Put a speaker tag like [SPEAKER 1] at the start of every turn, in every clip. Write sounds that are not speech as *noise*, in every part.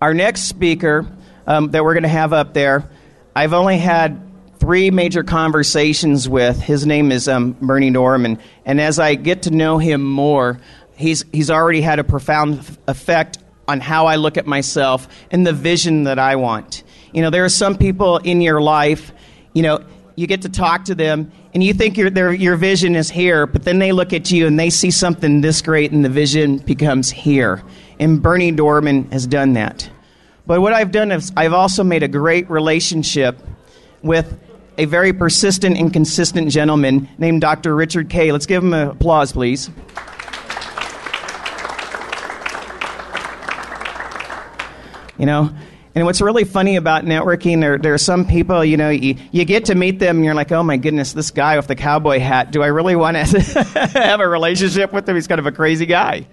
[SPEAKER 1] our next speaker um, that we're going to have up there, I've only had three major conversations with. His name is um, Berny Dohrmann, and as I get to know him more, he's he's already had a profound effect on how I look at myself and the vision that I want. You know, there are some people in your life, you know, you get to talk to them and you think your, their, your vision is here, but then they look at you and they see something this great and the vision becomes here. And Berny Dohrmann has done that. But what I've done is I've also made a great relationship with a very persistent and consistent gentleman named Dr. Richard Kay. Let's give him an applause, please. You know, and what's really funny about networking, there, there are some people, you know, you, you get to meet them and you're like, oh my goodness, this guy with the cowboy hat, do I really want to *laughs* have a relationship with him? He's kind of a crazy guy.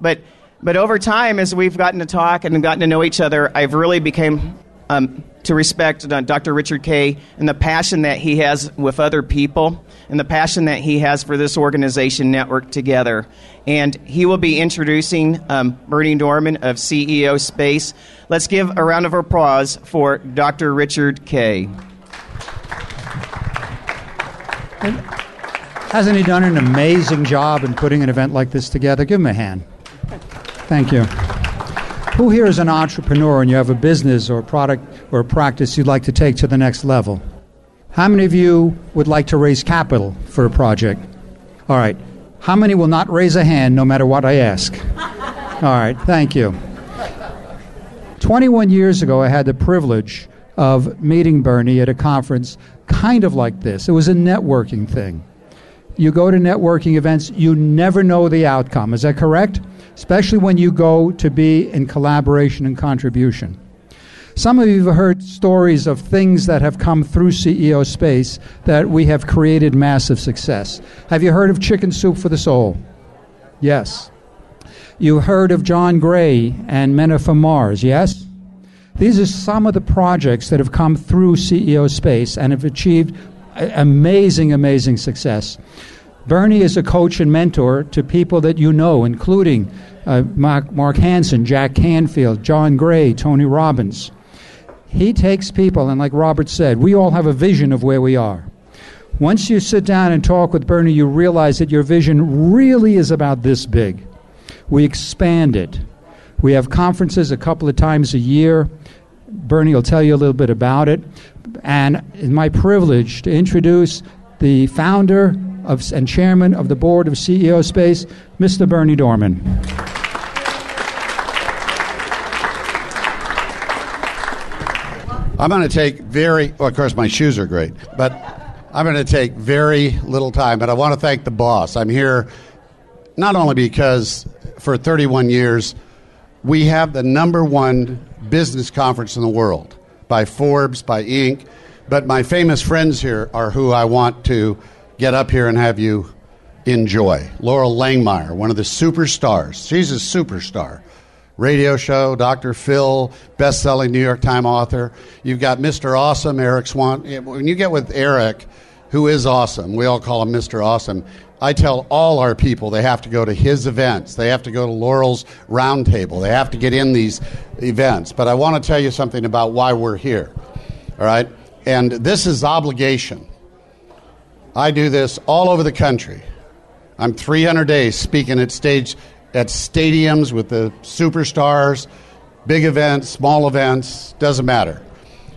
[SPEAKER 1] But, but over time, as we've gotten to talk and gotten to know each other, I've really become um, to respect Dr. Richard Kay and the passion that he has with other people and the passion that he has for this organization network together. And he will be introducing um, Berny Dohrmann of CEO Space. Let's give a round of applause for Dr. Richard Kay.
[SPEAKER 2] Hasn't he done an amazing job in putting an event like this together? Give him a hand. Thank you. Who here is an entrepreneur and you have a business or a product or a practice you'd like to take to the next level? How many of you would like to raise capital for a project? All right. How many will not raise a hand no matter what I ask? All right. Thank you. 21 years ago, I had the privilege of meeting Berny at a conference kind of like this. It was a networking thing. You go to networking events, you never know the outcome. Is that correct? Especially when you go to be in collaboration and contribution. Some of you have heard stories of things that have come through CEO Space that we have created massive success. Have you heard of Chicken Soup for the Soul? Yes. You heard of John Gray and Men from Mars, yes? These are some of the projects that have come through CEO Space and have achieved amazing, amazing success. Berny is a coach and mentor to people that you know, including uh, Mark, Mark Hansen, Jack Canfield, John Gray, Tony Robbins. He takes people, and like Robert said, we all have a vision of where we are. Once you sit down and talk with Berny, you realize that your vision really is about this big. We expand it. We have conferences a couple of times a year. Bernie will tell you a little bit about it. And it's my privilege to introduce the founder of, and chairman of the board of CEO Space, Mr. Berny Dohrmann.
[SPEAKER 3] I'm going to take very, well, of course, my shoes are great, but I'm going to take very little time. But I want to thank the boss. I'm here not only because for 31 years, we have the number one business conference in the world by Forbes, by Inc., but my famous friends here are who I want to get up here and have you enjoy. Loral Langemeier, one of the superstars. She's a superstar. Radio show, Dr. Phil, best selling New York Times author. You've got Mr. Awesome, Eric Swan. When you get with Eric, who is awesome, we all call him Mr. Awesome. I tell all our people they have to go to his events. They have to go to Loral's roundtable. They have to get in these events. But I want to tell you something about why we're here. All right? And this is obligation. I do this all over the country. I'm 300 days speaking at stage at stadiums with the superstars, big events, small events, doesn't matter.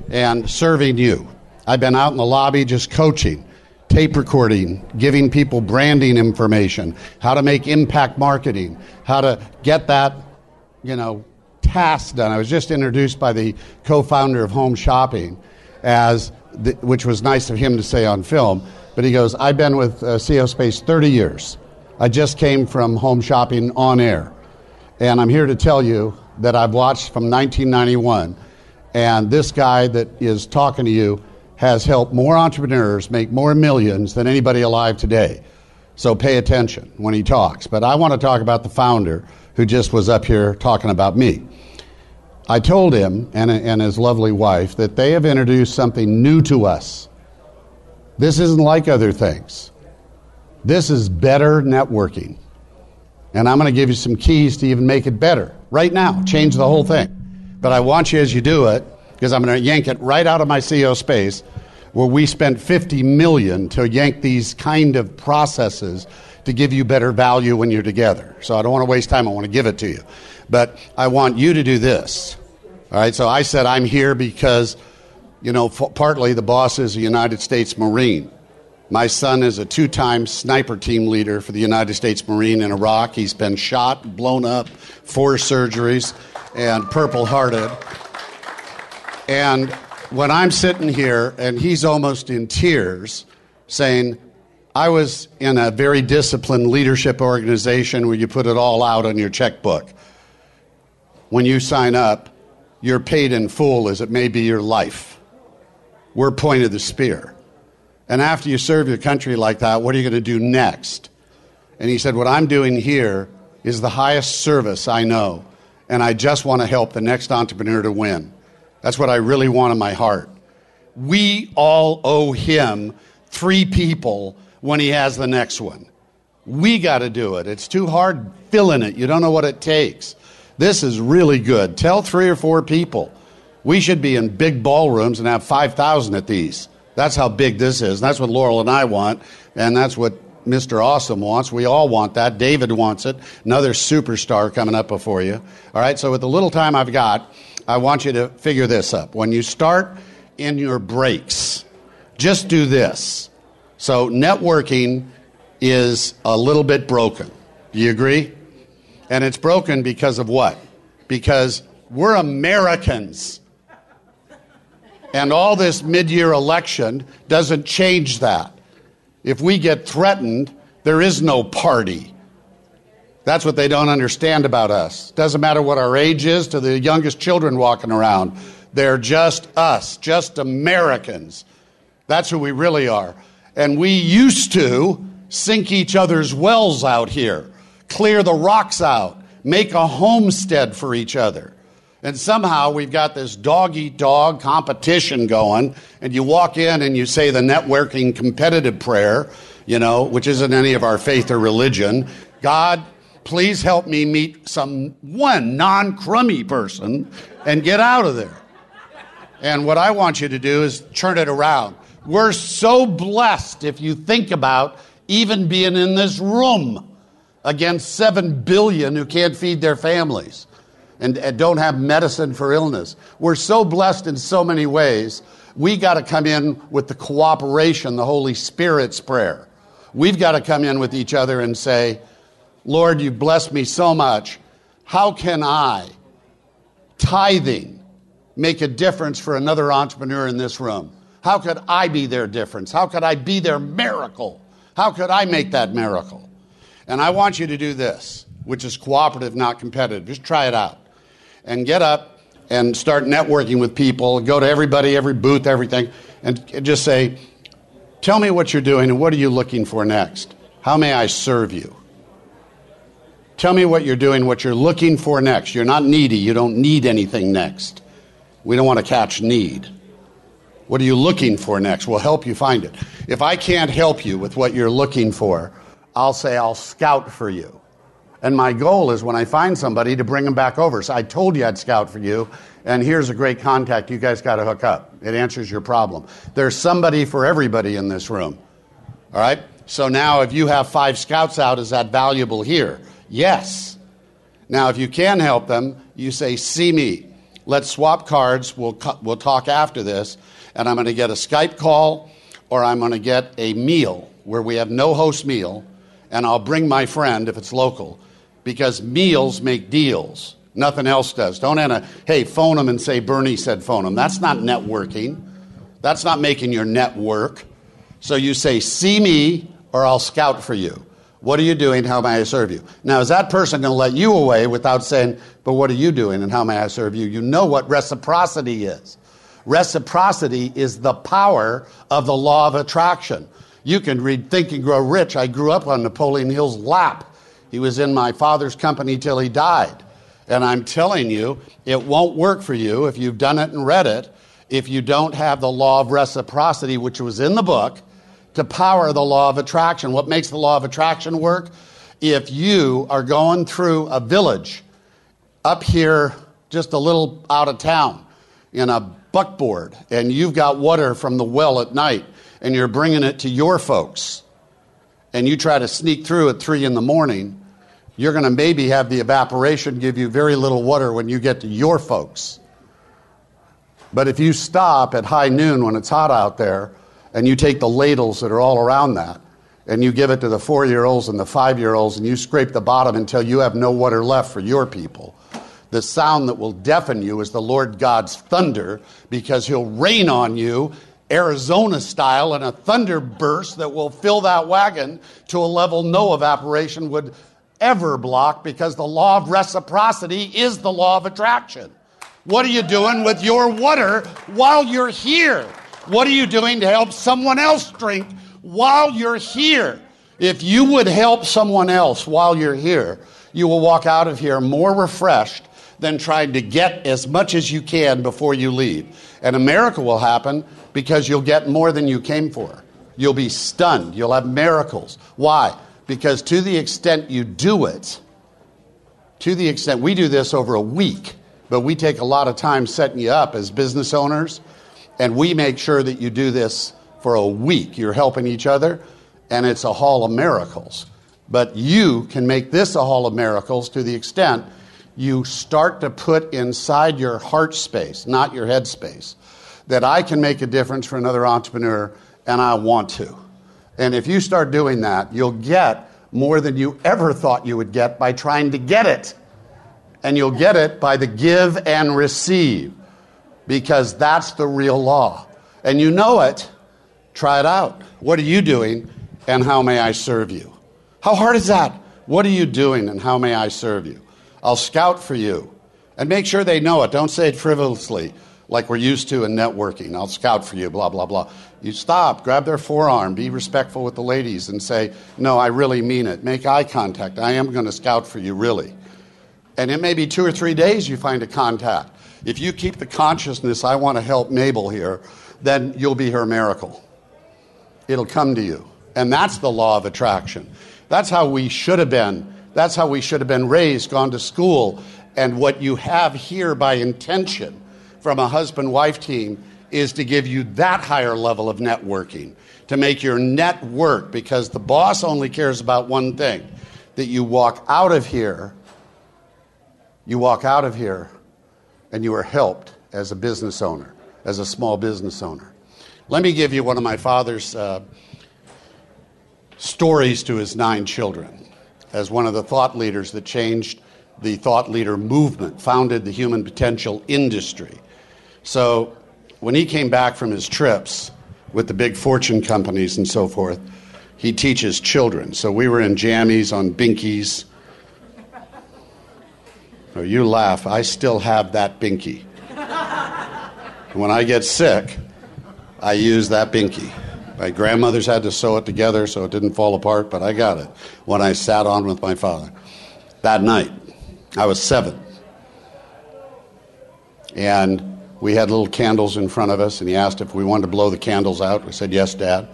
[SPEAKER 3] And serving you. I've been out in the lobby just coaching, tape recording, giving people branding information, how to make impact marketing, how to get that, you know, task done. I was just introduced by the co-founder of Home Shopping as the, which was nice of him to say on film but he goes, I've been with uh, Space 30 years. I just came from home shopping on air. And I'm here to tell you that I've watched from 1991. And this guy that is talking to you has helped more entrepreneurs make more millions than anybody alive today. So pay attention when he talks. But I want to talk about the founder who just was up here talking about me. I told him and, and his lovely wife that they have introduced something new to us this isn't like other things. This is better networking. And I'm going to give you some keys to even make it better right now, change the whole thing. But I want you as you do it, because I'm going to yank it right out of my CEO space, where we spent 50 million to yank these kind of processes to give you better value when you're together. So I don't want to waste time. I want to give it to you. But I want you to do this. All right. So I said I'm here because, you know, f- partly the boss is a United States Marine. My son is a two time sniper team leader for the United States Marine in Iraq. He's been shot, blown up, four surgeries, and purple hearted. And when I'm sitting here and he's almost in tears saying, I was in a very disciplined leadership organization where you put it all out on your checkbook. When you sign up, you're paid in full as it may be your life. We're point of the spear. And after you serve your country like that, what are you going to do next? And he said, What I'm doing here is the highest service I know. And I just want to help the next entrepreneur to win. That's what I really want in my heart. We all owe him three people when he has the next one. We got to do it. It's too hard filling it. You don't know what it takes. This is really good. Tell three or four people. We should be in big ballrooms and have 5,000 at these. That's how big this is. That's what Loral and I want, and that's what Mr. Awesome wants. We all want that. David wants it. Another superstar coming up before you. All right, so with the little time I've got, I want you to figure this up. When you start in your breaks, just do this. So, networking is a little bit broken. Do you agree? And it's broken because of what? Because we're Americans. And all this mid year election doesn't change that. If we get threatened, there is no party. That's what they don't understand about us. Doesn't matter what our age is to the youngest children walking around. They're just us, just Americans. That's who we really are. And we used to sink each other's wells out here, clear the rocks out, make a homestead for each other. And somehow we've got this dog eat dog competition going, and you walk in and you say the networking competitive prayer, you know, which isn't any of our faith or religion. God, please help me meet some one non crummy person and get out of there. And what I want you to do is turn it around. We're so blessed if you think about even being in this room against 7 billion who can't feed their families and, and don't have medicine for illness. We're so blessed in so many ways. We got to come in with the cooperation, the Holy Spirit's prayer. We've got to come in with each other and say, Lord, you blessed me so much. How can I, tithing, make a difference for another entrepreneur in this room? How could I be their difference? How could I be their miracle? How could I make that miracle? And I want you to do this, which is cooperative, not competitive. Just try it out and get up and start networking with people. Go to everybody, every booth, everything, and just say, Tell me what you're doing and what are you looking for next? How may I serve you? Tell me what you're doing, what you're looking for next. You're not needy. You don't need anything next. We don't want to catch need. What are you looking for next? We'll help you find it. If I can't help you with what you're looking for, I'll say I'll scout for you. And my goal is when I find somebody to bring them back over. So I told you I'd scout for you, and here's a great contact. You guys got to hook up. It answers your problem. There's somebody for everybody in this room. All right? So now if you have five scouts out, is that valuable here? Yes. Now, if you can help them, you say, See me. Let's swap cards. We'll, we'll talk after this. And I'm going to get a Skype call or I'm going to get a meal where we have no host meal. And I'll bring my friend if it's local because meals make deals. Nothing else does. Don't enter, hey, phone them and say Berny said phone them. That's not networking. That's not making your network. So you say, see me or I'll scout for you. What are you doing? How may I serve you? Now, is that person going to let you away without saying, but what are you doing and how may I serve you? You know what reciprocity is. Reciprocity is the power of the law of attraction. You can read Think and Grow Rich. I grew up on Napoleon Hill's lap. He was in my father's company till he died. And I'm telling you, it won't work for you if you've done it and read it, if you don't have the law of reciprocity, which was in the book, to power the law of attraction. What makes the law of attraction work? If you are going through a village up here just a little out of town in a buckboard and you've got water from the well at night and you're bringing it to your folks and you try to sneak through at 3 in the morning, you're going to maybe have the evaporation give you very little water when you get to your folks. But if you stop at high noon when it's hot out there and you take the ladles that are all around that and you give it to the four year olds and the five year olds and you scrape the bottom until you have no water left for your people, the sound that will deafen you is the Lord God's thunder because he'll rain on you Arizona style in a thunder burst that will fill that wagon to a level no evaporation would ever block because the law of reciprocity is the law of attraction. What are you doing with your water while you're here? What are you doing to help someone else drink while you're here? If you would help someone else while you're here, you will walk out of here more refreshed than trying to get as much as you can before you leave. And a miracle will happen because you'll get more than you came for. You'll be stunned. You'll have miracles. Why? Because to the extent you do it, to the extent we do this over a week, but we take a lot of time setting you up as business owners, and we make sure that you do this for a week. You're helping each other, and it's a hall of miracles. But you can make this a hall of miracles to the extent you start to put inside your heart space, not your head space, that I can make a difference for another entrepreneur and I want to. And if you start doing that, you'll get more than you ever thought you would get by trying to get it. And you'll get it by the give and receive because that's the real law. And you know it, try it out. What are you doing and how may I serve you? How hard is that? What are you doing and how may I serve you? I'll scout for you. And make sure they know it. Don't say it frivolously like we're used to in networking. I'll scout for you, blah, blah, blah. You stop, grab their forearm, be respectful with the ladies, and say, No, I really mean it. Make eye contact. I am going to scout for you, really. And it may be two or three days you find a contact. If you keep the consciousness, I want to help Mabel here, then you'll be her miracle. It'll come to you. And that's the law of attraction. That's how we should have been that's how we should have been raised, gone to school. And what you have here by intention from a husband wife team is to give you that higher level of networking, to make your net work, because the boss only cares about one thing that you walk out of here, you walk out of here, and you are helped as a business owner, as a small business owner. Let me give you one of my father's uh, stories to his nine children as one of the thought leaders that changed the thought leader movement, founded the human potential industry. So when he came back from his trips with the big fortune companies and so forth, he teaches children. So we were in jammies on binkies. Oh, you laugh. I still have that binky. when I get sick, I use that binky. My grandmothers had to sew it together so it didn't fall apart, but I got it when I sat on with my father. That night, I was seven. And we had little candles in front of us, and he asked if we wanted to blow the candles out. We said, Yes, Dad.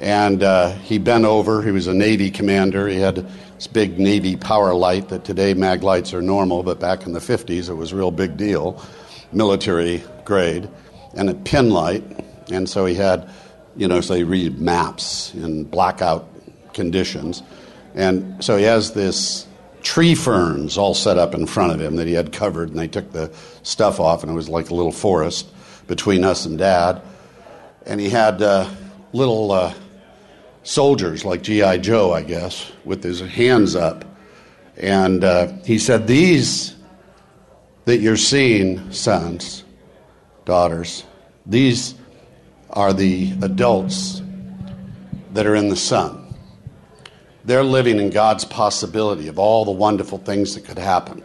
[SPEAKER 3] And uh, he bent over. He was a Navy commander. He had this big Navy power light that today mag lights are normal, but back in the 50s it was a real big deal, military grade, and a pin light. And so he had you know, so they read maps in blackout conditions. And so he has this tree ferns all set up in front of him that he had covered, and they took the stuff off, and it was like a little forest between us and Dad. And he had uh, little uh, soldiers, like G.I. Joe, I guess, with his hands up. And uh, he said, These that you're seeing, sons, daughters, these are the adults that are in the sun. They're living in God's possibility of all the wonderful things that could happen.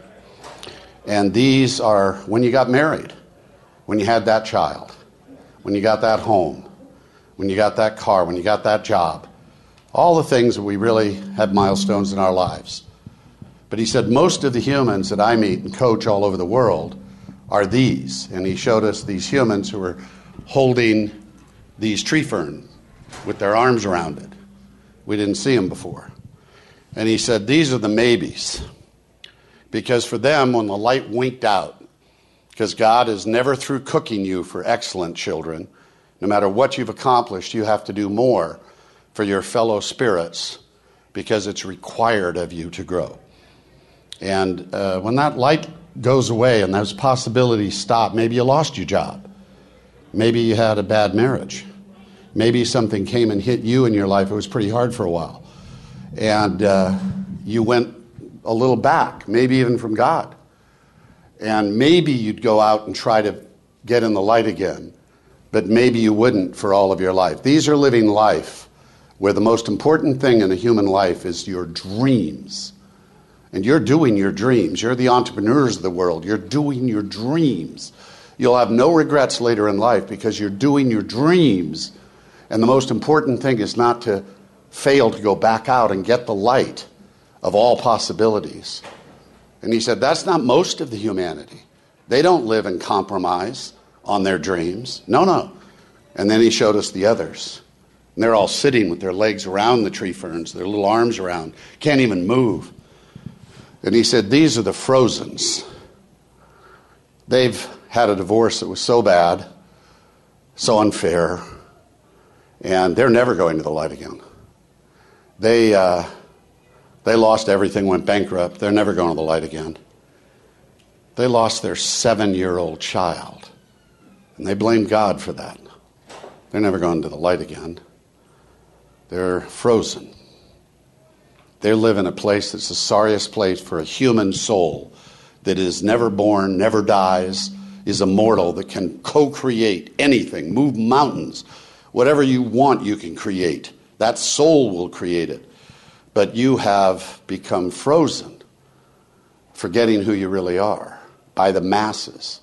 [SPEAKER 3] And these are when you got married, when you had that child, when you got that home, when you got that car, when you got that job, all the things that we really have milestones in our lives. But he said, most of the humans that I meet and coach all over the world are these. And he showed us these humans who are holding these tree fern with their arms around it. We didn't see them before. And he said, These are the maybes. Because for them, when the light winked out Because God is never through cooking you for excellent children. No matter what you've accomplished, you have to do more for your fellow spirits because it's required of you to grow. And uh, when that light goes away and those possibilities stop, maybe you lost your job. Maybe you had a bad marriage. Maybe something came and hit you in your life. It was pretty hard for a while. And uh, you went a little back, maybe even from God. And maybe you'd go out and try to get in the light again, but maybe you wouldn't for all of your life. These are living life where the most important thing in a human life is your dreams. And you're doing your dreams. You're the entrepreneurs of the world. You're doing your dreams. You'll have no regrets later in life because you're doing your dreams. And the most important thing is not to fail to go back out and get the light of all possibilities. And he said, That's not most of the humanity. They don't live in compromise on their dreams. No, no. And then he showed us the others. And they're all sitting with their legs around the tree ferns, their little arms around, can't even move. And he said, These are the frozens. They've had a divorce that was so bad, so unfair, and they're never going to the light again. They, uh, they lost everything, went bankrupt. They're never going to the light again. They lost their seven year old child, and they blame God for that. They're never going to the light again. They're frozen. They live in a place that's the sorriest place for a human soul that is never born, never dies, is immortal, that can co create anything, move mountains. Whatever you want, you can create. That soul will create it. But you have become frozen, forgetting who you really are by the masses.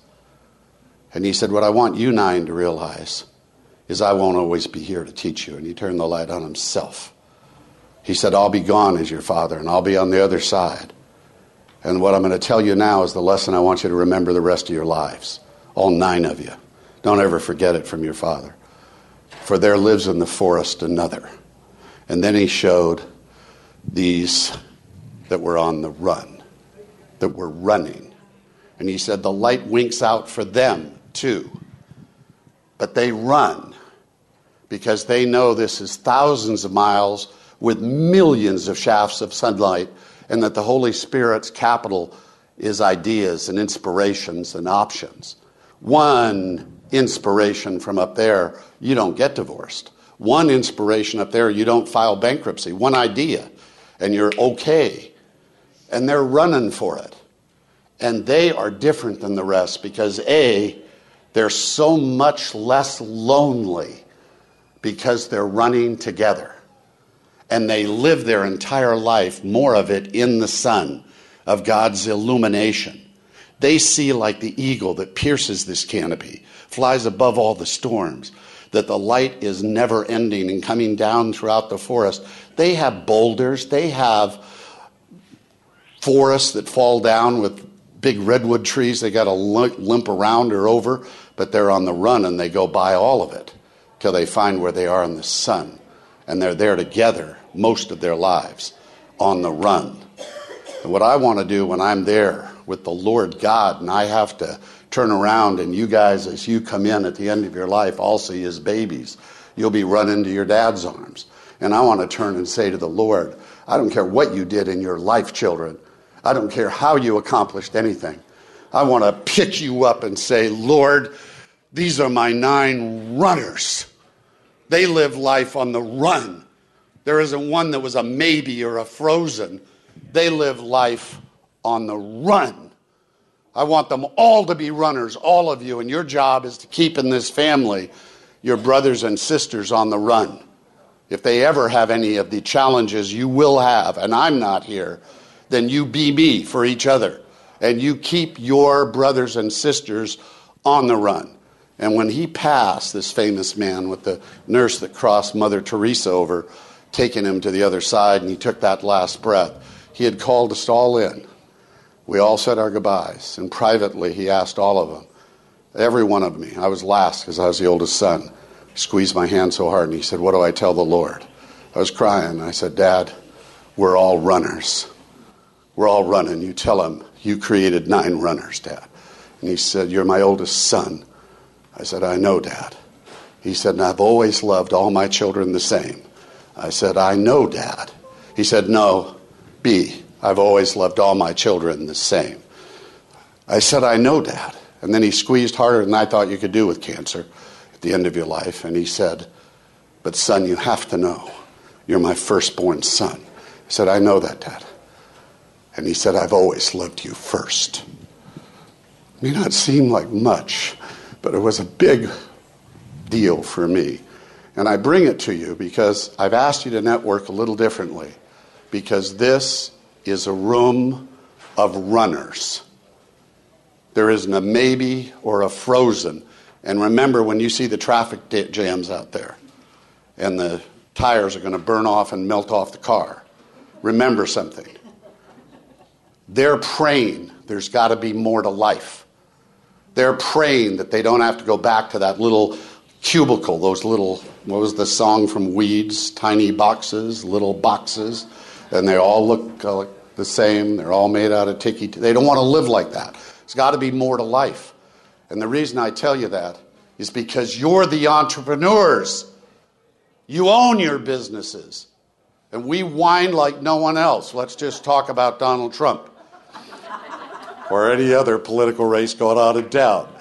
[SPEAKER 3] And he said, What I want you nine to realize is I won't always be here to teach you. And he turned the light on himself. He said, I'll be gone as your father, and I'll be on the other side. And what I'm going to tell you now is the lesson I want you to remember the rest of your lives. All nine of you. Don't ever forget it from your father. For there lives in the forest another. And then he showed these that were on the run, that were running. And he said, The light winks out for them too. But they run because they know this is thousands of miles with millions of shafts of sunlight, and that the Holy Spirit's capital is ideas and inspirations and options. One inspiration from up there, you don't get divorced. One inspiration up there, you don't file bankruptcy. One idea, and you're okay. And they're running for it. And they are different than the rest because, A, they're so much less lonely because they're running together and they live their entire life, more of it in the sun of God's illumination. They see like the eagle that pierces this canopy, flies above all the storms, that the light is never ending and coming down throughout the forest. They have boulders, they have forests that fall down with big redwood trees they got to limp around or over, but they're on the run and they go by all of it till they find where they are in the sun. And they're there together most of their lives on the run. And what I want to do when I'm there with the Lord God and I have to turn around and you guys, as you come in at the end of your life, all see as babies, you'll be run into your dad's arms. And I want to turn and say to the Lord, I don't care what you did in your life, children. I don't care how you accomplished anything. I want to pick you up and say, Lord, these are my nine runners. They live life on the run. There isn't one that was a maybe or a frozen. They live life on the run. I want them all to be runners, all of you, and your job is to keep in this family your brothers and sisters on the run. If they ever have any of the challenges you will have, and I'm not here, then you be me for each other. And you keep your brothers and sisters on the run. And when he passed, this famous man with the nurse that crossed Mother Teresa over, taking him to the other side, and he took that last breath. He had called us all in. We all said our goodbyes, and privately he asked all of them, every one of me. I was last because I was the oldest son. Squeezed my hand so hard, and he said, What do I tell the Lord? I was crying. I said, Dad, we're all runners. We're all running. You tell him you created nine runners, Dad. And he said, You're my oldest son. I said, I know, Dad. He said, And I've always loved all my children the same. I said, I know, Dad. He said, No, B. I've always loved all my children the same. I said, I know, Dad. And then he squeezed harder than I thought you could do with cancer at the end of your life. And he said, But son, you have to know, you're my firstborn son. I said, I know that, Dad. And he said, I've always loved you first. It may not seem like much, but it was a big deal for me. And I bring it to you because I've asked you to network a little differently, because this is a room of runners. There isn't a maybe or a frozen. And remember, when you see the traffic jams out there and the tires are going to burn off and melt off the car, remember something. They're praying there's got to be more to life. They're praying that they don't have to go back to that little cubicle, those little, what was the song from Weeds? Tiny boxes, little boxes, and they all look uh, the same. They're all made out of ticky. T- they don't want to live like that. There's got to be more to life. And the reason I tell you that is because you're the entrepreneurs. You own your businesses. And we whine like no one else. Let's just talk about Donald Trump or any other political race going on in town.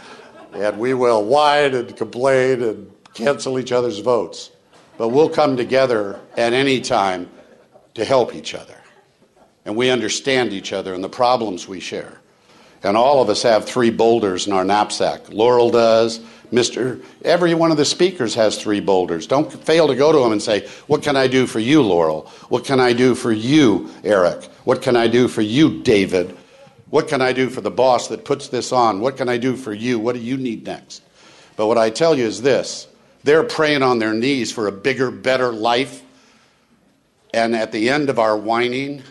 [SPEAKER 3] And we will whine and complain and cancel each other's votes. But we'll come together at any time to help each other. And we understand each other and the problems we share. And all of us have three boulders in our knapsack. Loral does. Mr. Every one of the speakers has three boulders. Don't fail to go to them and say, What can I do for you, Loral? What can I do for you, Eric? What can I do for you, David? What can I do for the boss that puts this on? What can I do for you? What do you need next? But what I tell you is this they're praying on their knees for a bigger, better life. And at the end of our whining,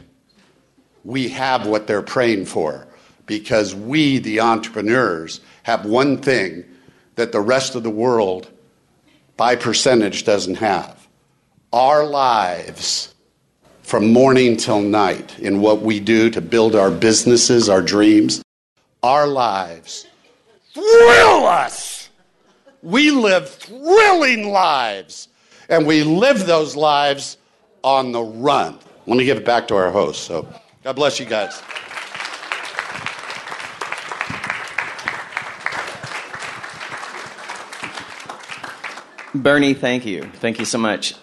[SPEAKER 3] we have what they're praying for because we, the entrepreneurs, have one thing that the rest of the world, by percentage, doesn't have. Our lives, from morning till night, in what we do to build our businesses, our dreams, our lives thrill us. We live thrilling lives, and we live those lives on the run. Let me give it back to our host. So, God bless you guys.
[SPEAKER 1] Berny, thank you. Thank you so much.